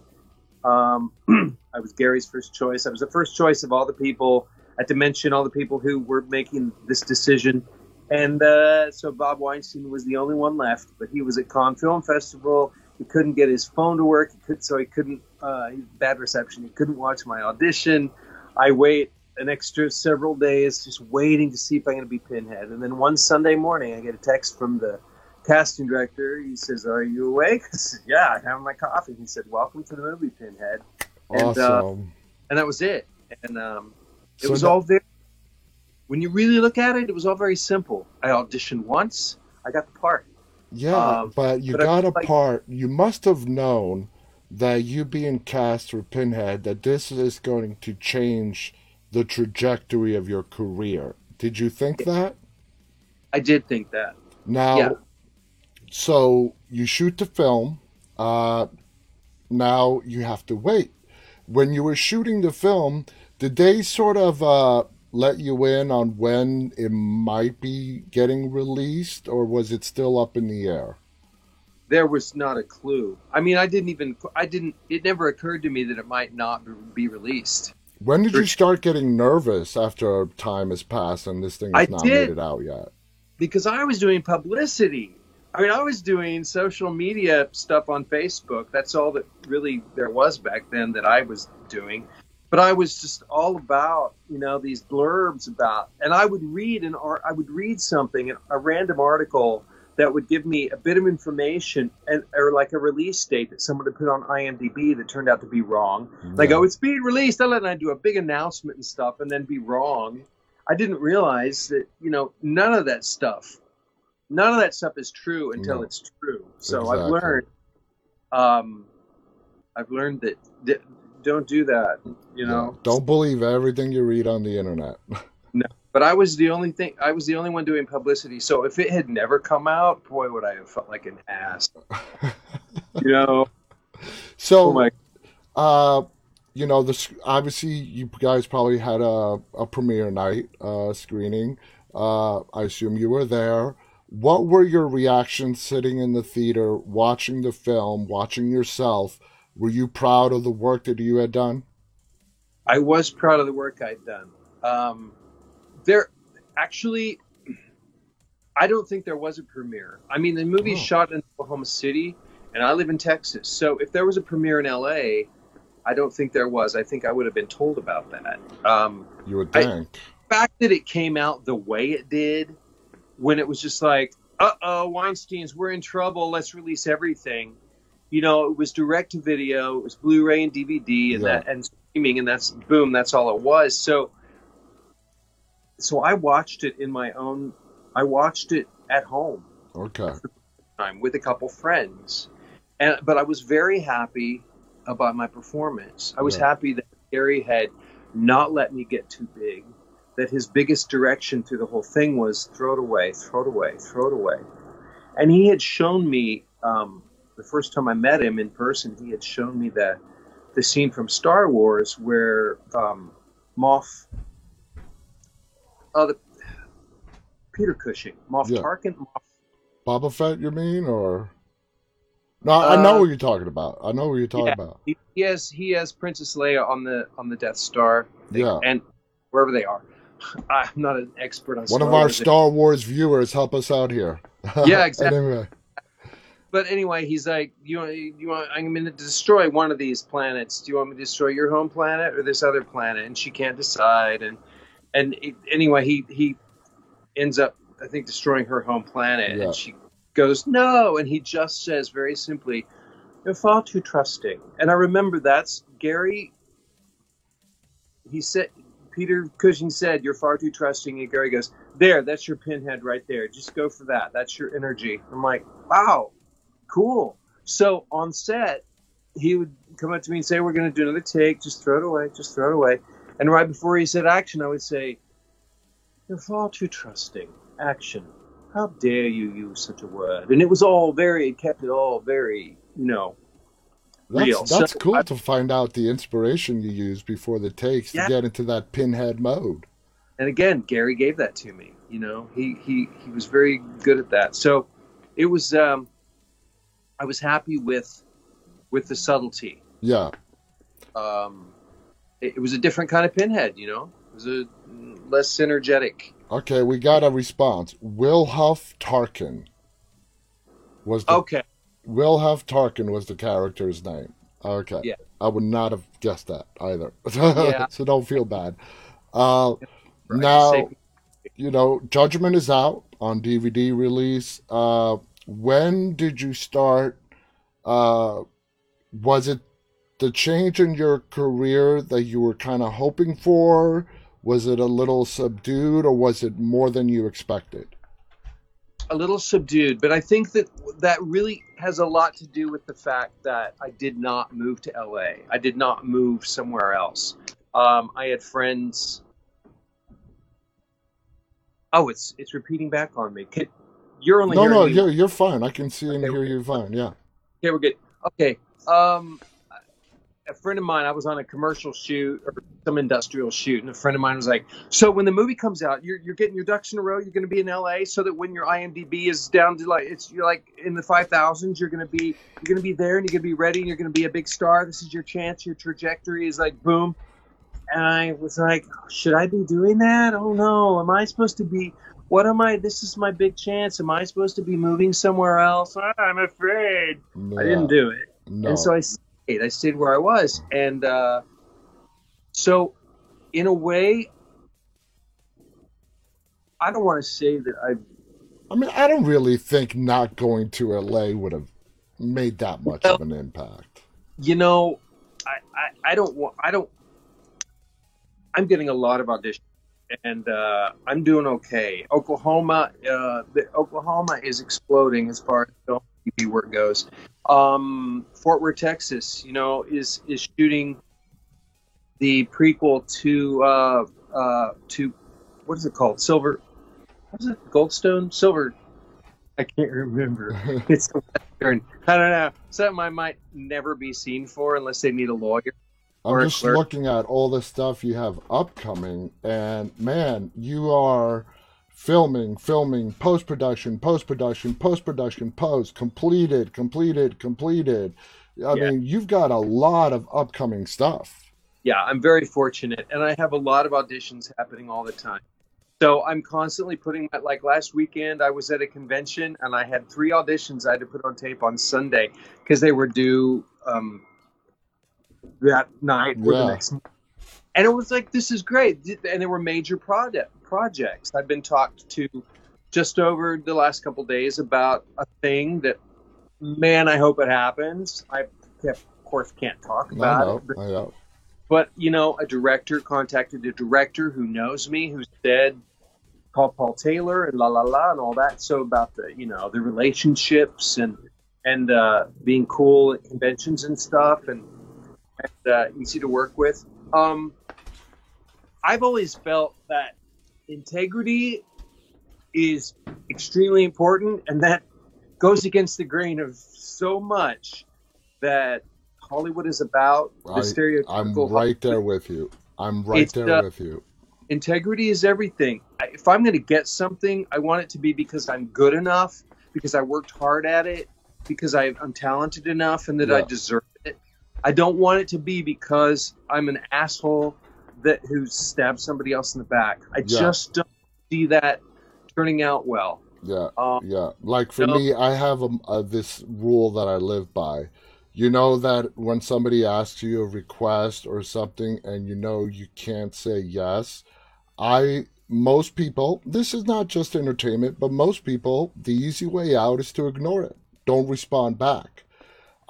Um, I was Gary's first choice. I was the first choice of all the people at Dimension, all the people who were making this decision. And uh, so Bob Weinstein was the only one left, but he was at Cannes Film Festival. He couldn't get his phone to work, he could, so he couldn't. Uh, bad reception. He couldn't watch my audition. I wait an extra several days, just waiting to see if I'm going to be Pinhead. And then one Sunday morning, I get a text from the casting director. He says, "Are you awake?" I said, "Yeah, I'm having my coffee." He said, "Welcome to the movie, Pinhead." Awesome. And, uh, and that was it. And um, it so was that, all there when you really look at it, it was all very simple. I auditioned once, I got the part. Yeah, um, but you but got a like, part. You must have known that you being cast for Pinhead, that this is going to change the trajectory of your career. Did you think that? I did think that. Now, yeah. so you shoot the film. Uh, now you have to wait. When you were shooting the film, did they sort of uh, let you in on when it might be getting released, or was it still up in the air? There was not a clue. I mean, I didn't even, I didn't, it never occurred to me that it might not be released. When did you start getting nervous after time has passed and this thing has I not did, made it out yet? Because I was doing publicity. I mean, I was doing social media stuff on Facebook. That's all that really there was back then that I was doing but I was just all about you know these blurbs about, and I would read an art, I would read something, a random article that would give me a bit of information and or like a release date that someone had put on IMDb that turned out to be wrong. Yeah. Like, oh, it's being released, and I do a big announcement and stuff, and then be wrong. I didn't realize that you know none of that stuff, none of that stuff is true until no. it's true. So exactly. I've learned, um, I've learned that, that don't do that. You know, yeah, don't believe everything you read on the internet. no, but I was the only thing. I was the only one doing publicity. So if it had never come out, boy, would I have felt like an ass. you know. So, oh my... uh, you know, this obviously you guys probably had a, a premiere night uh, screening. Uh, I assume you were there. What were your reactions sitting in the theater, watching the film, watching yourself? Were you proud of the work that you had done? I was proud of the work I'd done. Um, there, actually, I don't think there was a premiere. I mean, the movie oh. shot in Oklahoma City, and I live in Texas. So if there was a premiere in LA, I don't think there was. I think I would have been told about that. Um, You would I- the fact that it came out the way it did, when it was just like, uh oh, Weinstein's, we're in trouble, let's release everything. You know, it was direct to video, it was Blu-ray and DVD, and Yeah. that and streaming, and that's boom, that's all it was. So, so I watched it in my own. I watched it at home okay. time with a couple friends, and but I was very happy about my performance. I was Yeah. happy that Gary had not let me get too big. That his biggest direction through the whole thing was throw it away, throw it away, throw it away. And he had shown me um, the first time I met him in person. He had shown me the the scene from Star Wars where um, Moff, uh, the, Peter Cushing, Moff Yeah. Tarkin, Moff Boba Fett, you mean, or? No, I I know Uh, what you're talking about. I know what you're talking yeah. about. He, he has he has Princess Leia on the on the Death Star, Yeah. and wherever they are. I'm not an expert on One Star of our Wars. Star Wars viewers help us out here. Yeah, exactly. anyway, But anyway, he's like, you want you want I'm going to destroy one of these planets. Do you want me to destroy your home planet or this other planet? And she can't decide. And and it, anyway, he he ends up I think destroying her home planet, Yeah. and she goes no, and he just says very simply, "You're far too trusting." And I remember that's Gary. He said. Peter Cushing said, "You're far too trusting." And Gary goes, "There, that's your pinhead right there. Just go for that. That's your energy." I'm like, "Wow, cool." So on set, he would come up to me and say, "We're going to do another take. Just throw it away. Just throw it away." And right before he said action, I would say, "You're far too trusting. Action. How dare you use such a word?" And it was all very, it kept it all very, you know, that's real. that's So cool I- to find out the inspiration you use before the takes Yeah. to get into that pinhead mode. and again, Gary gave that to me. You know, he he he was very good at that. So it was. Um, I was happy with with the subtlety. Yeah, Um, it, it was a different kind of pinhead. You know, it was a less synergetic. Okay, we got a response. Wilhuff Tarkin was the Okay, Wilhuff Tarkin was the character's name. Okay. Yeah. I would not have guessed that either. Yeah. so don't feel bad. Uh, right, now, you know, Judgment is out on DVD release. Uh, when did you start? Uh, was it the change in your career that you were kind of hoping for? Was it a little subdued, or was it more than you expected? a little subdued, but I think that that really has a lot to do with the fact that I did not move to LA. I did not move somewhere else. Um, I had friends. Oh, it's it's repeating back on me. You're only No, no, me- you're you're fine. I can see and hear you fine. Yeah. Okay, we're good. Okay. Um, a friend of mine, I was on a commercial shoot or some industrial shoot, and a friend of mine was like, "So when the movie comes out, you're you're getting your ducks in a row. You're going to be in LA, so that when your IMDb is down to like it's you're like in the five thousands, you're going to be you're going to be there, and you're going to be ready, and you're going to be a big star. This is your chance. Your trajectory is like boom." And I was like, "Should I be doing that? Oh no, am I supposed to be?" What am I? This is my big chance. Am I supposed to be moving somewhere else? I'm afraid. I didn't do it. No. And so I stayed. I stayed where I was. And uh, so, in a way, I don't want to say that I. I mean, I don't really think not going to LA would have made that much of an impact. You know, I, I, I don't want. I don't. I'm getting a lot of auditions, and uh, I'm doing okay. Oklahoma, uh, the, Oklahoma is exploding as far as film TV work goes. Um, Fort Worth, Texas, you know, is is shooting the prequel to uh, uh, to what is it called? Silver. What is it? Goldstone? Silver. I can't remember. It's a western. I don't know. Something I might never be seen for unless they need a lawyer. I'm just looking at all the stuff you have upcoming, and man, you are filming, filming, post production, post production, post production, post, completed, completed, completed. I Yeah. mean, you've got a lot of upcoming stuff. Yeah, I'm very fortunate, and I have a lot of auditions happening all the time. So I'm constantly putting my like last weekend I was at a convention and I had three auditions I had to put on tape on Sunday because they were due um, that night or the next morning. And it was like, this is great. And there were major project projects. I've been talked to just over the last couple days about a thing that, man, I hope it happens. I, of course, can't talk about know. it. But, know. but, you know, a director contacted a director who knows me, who said, call Paul Taylor and la la la and all that. So about the, you know, the relationships and, and uh, being cool at conventions and stuff and, and uh, easy to work with. Um, I've always felt that integrity is extremely important, and that goes against the grain of so much that Hollywood is about. The I, I'm stereotypical right there with you. I'm right It's, there uh, with you. integrity is everything. If I'm going to get something, I want it to be because I'm good enough, because I worked hard at it, because I, I'm talented enough, and that I deserve it. I don't want it to be because I'm an asshole that who stabbed somebody else in the back. I Yeah. just don't see that turning out well. Yeah. Um, Yeah, like for me, I have a, a, this rule that I live by. You know that when somebody asks you a request or something and you know you can't say yes, I most people, this is not just entertainment, but most people, the easy way out is to ignore it. Don't respond back.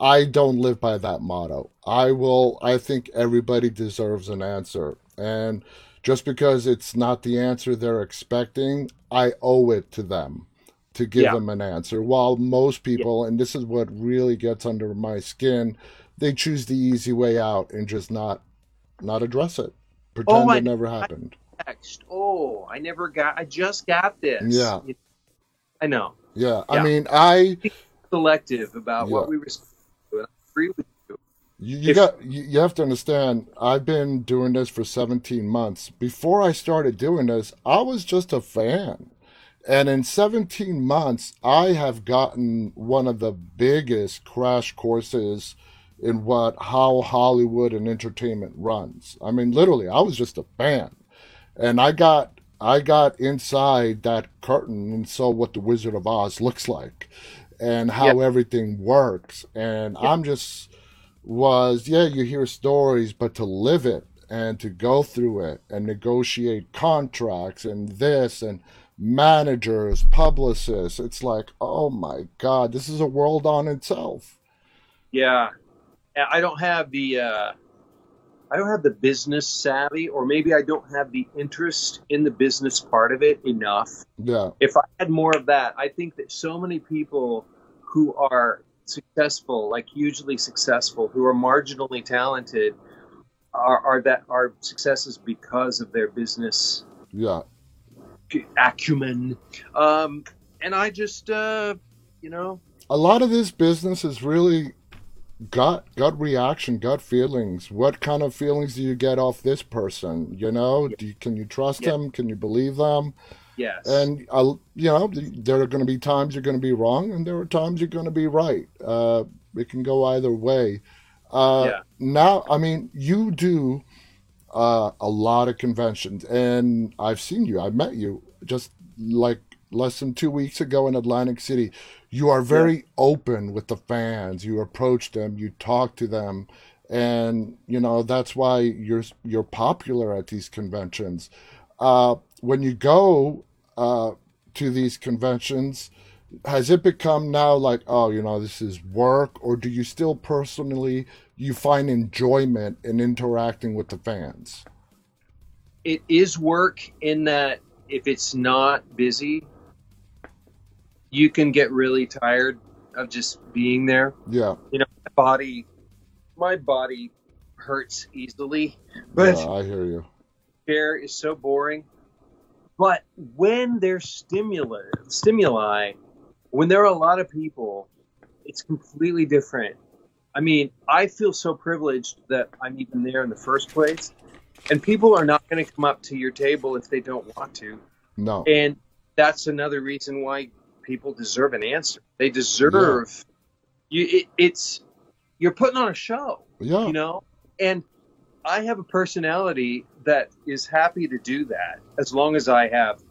I don't live by that motto. I will I think everybody deserves an answer. And just because it's not the answer they're expecting, I owe it to them to give Yeah. them an answer. While most people, and this is what really gets under my skin, they choose the easy way out and just not not address it. Oh, Pretend I- it never happened. text. Oh, I never got. I just got this. Yeah. I know. Yeah, I mean, I Selective about Yeah. what we respond I agree with you. You, you If- got you, you have to understand. I've been doing this for 17 months. Before I started doing this, I was just a fan. And in 17 months, I have gotten one of the biggest crash courses in what how Hollywood and entertainment runs. I mean, literally, I was just a fan. And I got I got inside that curtain and saw what the Wizard of Oz looks like and how everything works. And Yeah. I'm just was yeah, you hear stories, but to live it and to go through it and negotiate contracts and this and managers, publicists, it's like, oh my God, this is a world on itself. Yeah, Yeah, I don't have the. Uh, I don't have the business savvy, or maybe I don't have the interest in the business part of it enough. Yeah, If I had more of that, I think that so many people who are successful, like hugely successful, who are marginally talented, are, are that are successes because of their business yeah, acumen. Um, and I just, uh, you know, a lot of this business is really gut gut reaction gut feelings. What kind of feelings do you get off this person? You know do you, can you trust Yeah. them? Can you believe them yes, and uh, you know there are going to be times you're going to be wrong and there are times you're going to be right. Uh, it can go either way. Uh, Yeah. now i mean you do uh, a lot of conventions and i've seen you i met you just like less than two weeks ago in atlantic city. You are very open with the fans. You approach them you talk to them. And you know that's why you're you're popular at these conventions. Uh, when you go uh, to these conventions has it become now like oh you know this is work or do you still personally you find enjoyment in interacting with the fans it is work in that if it's not busy, you can get really tired of just being there. yeah You know, my body, my body hurts easily, but yeah i hear you chair is so boring. But when there's stimuli, stimuli, when there are a lot of people, it's completely different. I mean, I feel so privileged that I'm even there in the first place. And people are not going to come up to your table if they don't want to. no And that's another reason why people deserve an answer. They deserve you. It, it's you're putting on a show yeah you know and i have a personality that is happy to do that as long as i have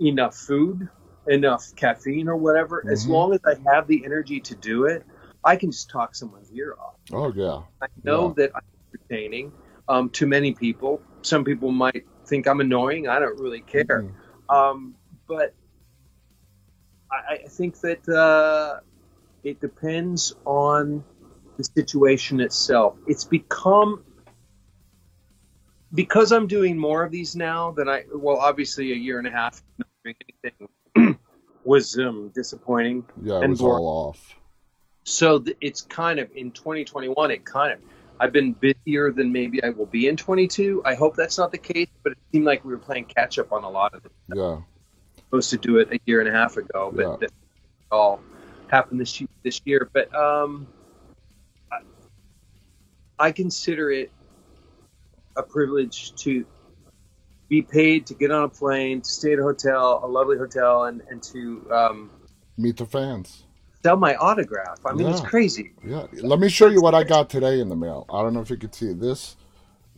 enough food enough caffeine or whatever as Mhm. long as i have the energy to do it i can just talk someone's ear off oh yeah i know Yeah. that i'm entertaining um, to many people. Some people might think I'm annoying. I don't really care. Mhm. Um, but I, I think that uh, it depends on the situation itself. It's become because I'm doing more of these now than I. Well, obviously, a year and a half not doing anything was um, disappointing. Yeah, it And was boring. all off. So th- it's kind of in 2021. It kind of I've been busier than maybe I will be in 22. I hope that's not the case, but it seemed like we were playing catch up on a lot of it. Yeah, Supposed to do it a year and a half ago, but Yeah. that all happened this year, this year. But um, I, I consider it a privilege to be paid to get on a plane, to stay at a hotel, a lovely hotel, and and to um, meet the fans. sell my autograph. I mean, it's crazy. Yeah, let me show you what I got today in the mail. I don't know if you could see this.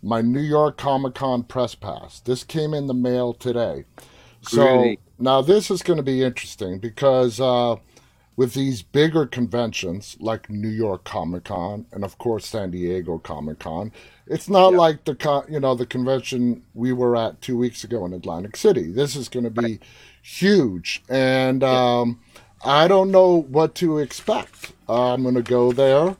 My New York Comic Con press pass. This came in the mail today. So Really? now this is going to be interesting because uh, with these bigger conventions like New York Comic Con and of course San Diego Comic Con, it's not Yeah. like the con- you know the convention we were at two weeks ago in Atlantic City. This is going to be huge, and Yeah. um, I don't know what to expect. I'm going to go there.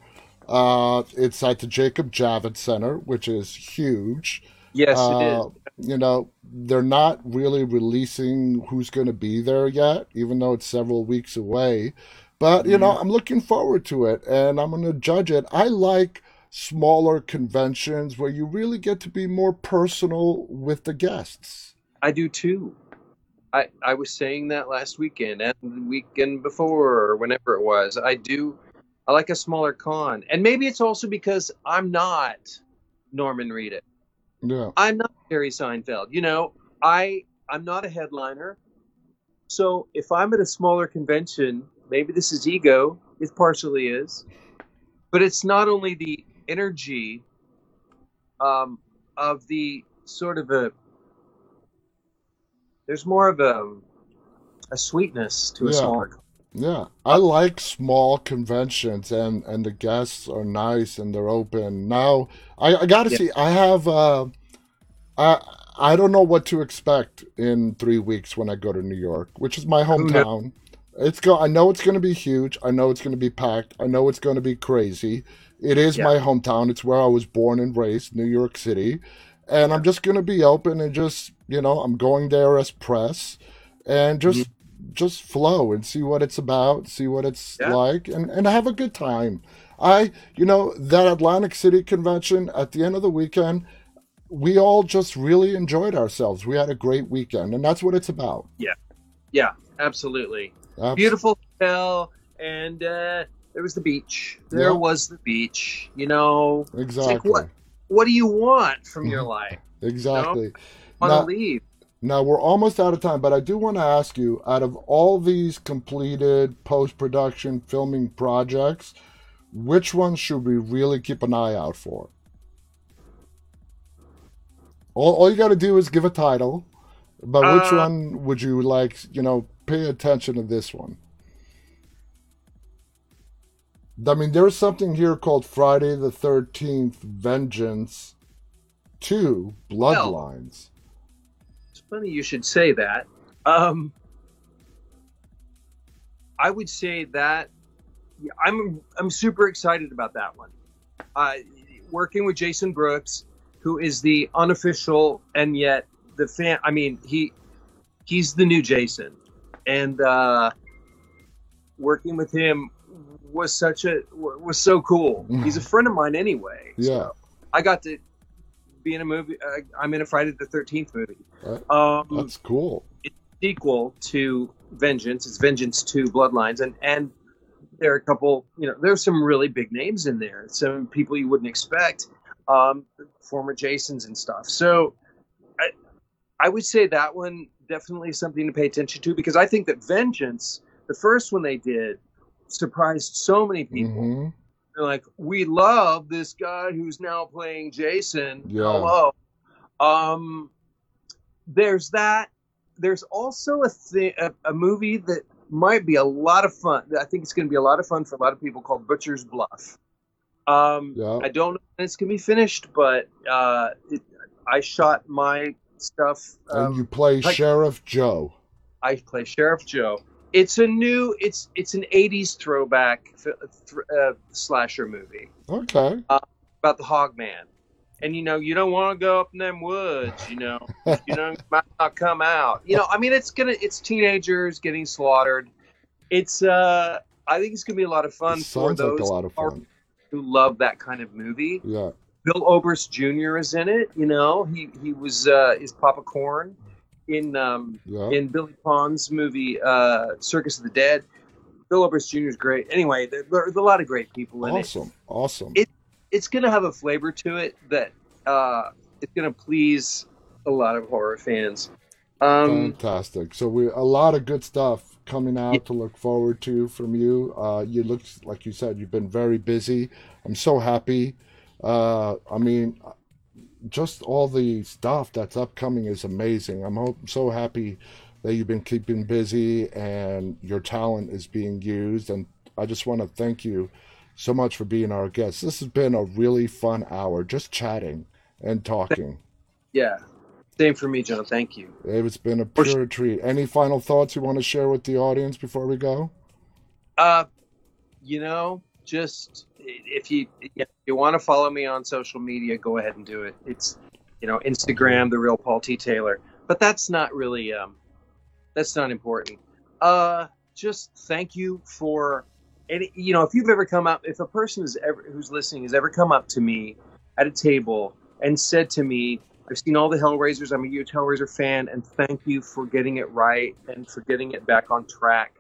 Uh, it's at the Jacob Javits Center, which is huge. Yes, it Uh, is. You know, they're not really releasing who's going to be there yet, even though it's several weeks away. But, you know, Mhm. I'm looking forward to it and I'm going to judge it. I like smaller conventions where you really get to be more personal with the guests. I do too. I, I was saying that last weekend and the weekend before or whenever it was. I do. I like a smaller con, and maybe it's also because I'm not Norman Reedus. Yeah. I'm not Jerry Seinfeld. You know, I I'm not a headliner. So if I'm at a smaller convention, maybe this is ego. It partially is, but it's not only the energy um, of the sort of a. There's more of a a sweetness to a Yeah. smaller. Yeah, I like small conventions and and the guests are nice and they're open. Now, I I gotta Yeah. see. I have uh, I I don't know what to expect in three weeks when I go to New York, which is my hometown. It's go. I know it's going to be huge. I know it's going to be packed. I know it's going to be crazy. It is Yeah. my hometown. It's where I was born and raised, New York City, and I'm just going to be open and just you know I'm going there as press and just Mm-hmm. Just flow and see what it's about, see what it's Yeah. like, and and have a good time. I you know that Atlantic City convention at the end of the weekend, we all just really enjoyed ourselves. We had a great weekend, and that's what it's about. Yeah, yeah, absolutely. Abs- Beautiful hotel, and uh, there was the beach. There Yeah. was the beach. You know, Exactly. what? what do you want from your life? Exactly. Want to leave? Now we're almost out of time, but I do want to ask you: out of all these completed post-production filming projects, which ones should we really keep an eye out for? All, all you got to do is give a title, but which Uh, one would you like? You know, pay attention to this one. I mean, there's something here called Friday the Thirteenth: Vengeance Two: Bloodlines. It's funny you should say that. Um, I would say that I'm I'm super excited about that one. Uh, working with Jason Brooks, who is the unofficial and yet the fan. I mean, he he's the new Jason, and uh, working with him was such a was so cool. He's a friend of mine anyway. Yeah. So I got to be in a movie. Uh, I'm in a Friday the Thirteenth movie. Um, That's cool. It's sequel to Vengeance. It's Vengeance Two: Bloodlines, and and there are a couple. You know, there's some really big names in there. Some people you wouldn't expect, um, former Jasons and stuff. So, I I would say that one definitely something to pay attention to because I think that Vengeance, the first one they did, surprised so many people. hmm They're like, we love this guy who's now playing Jason. Yeah. Hello. Um, there's that. There's also a thing, a, a movie that might be a lot of fun. I think it's going to be a lot of fun for a lot of people called Butcher's Bluff. Um, Yeah. I don't know when it's gonna be finished, but uh, it, I shot my stuff. and Um, you play like- Sheriff Joe. I play Sheriff Joe. It's a new. It's it's an '80s throwback th- th- uh, slasher movie Okay. about the Hog Man. And you know, you don't want to go up in them woods. You know, you know, might not come out. You know, I mean, it's gonna. It's teenagers getting slaughtered. It's. uh I think it's gonna be a lot of fun It for like those a lot of who fun. who love that kind of movie. Yeah. Bill Oberst Jr. is in it. You know, he he was uh, is Papa Corn in um, Yeah. in Billy Pon's movie uh, Circus of the Dead. Bill Oberst Jr. is great. Anyway, there, there's a lot of great people in it. Awesome. Awesome. It- It's going to have a flavor to it that uh, it's going to please a lot of horror fans. Um, Fantastic. So we a lot of good stuff coming out Yeah. to look forward to from you. Uh, you look like you said you've been very busy. I'm so happy. Uh, I mean, just all the stuff that's upcoming is amazing. I'm ho- so happy that you've been keeping busy and your talent is being used. And I just want to thank you so much for being our guest. This has been a really fun hour, just chatting and talking. yeah, same for me, John. Thank you. It's been a pure treat. Any final thoughts you want to share with the audience before we go? Uh, you know, just if you if you want to follow me on social media, go ahead and do it. It's you know Instagram, the real Paul T Taylor. But that's not really um, that's not important. Uh, just thank you for any. You know, if you've ever come up, if a person is ever who's listening has ever come up to me at a table and said to me, "I've seen all the Hellraisers. I'm a huge Hellraiser fan, and thank you for getting it right and for getting it back on track."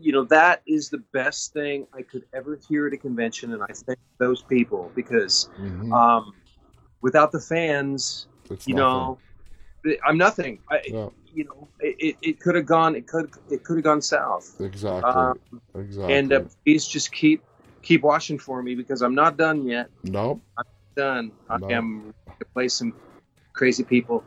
You know that is the best thing I could ever hear at a convention, and I thank those people because Mhm. um, without the fans, It's you nothing. know, I'm nothing. I, Yeah, You know, it, it, could have gone. It could it could have gone south. exactly. Um, exactly. and uh, please just keep keep watching for me because I'm not done yet. nope. I'm done. No. I am to play some crazy people.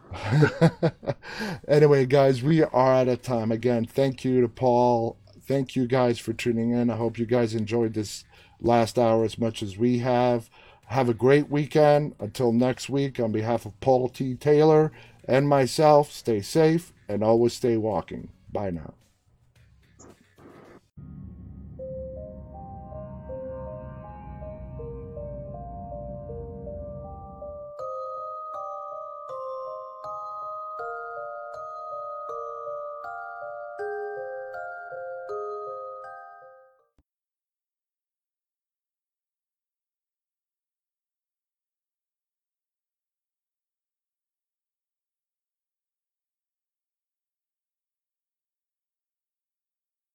anyway, guys, we are out of time. Again, thank you to Paul. Thank you guys for tuning in. I hope you guys enjoyed this last hour as much as we have. Have a great weekend. Until next week, on behalf of Paul T. Taylor and myself, stay safe and always stay walking. Bye now.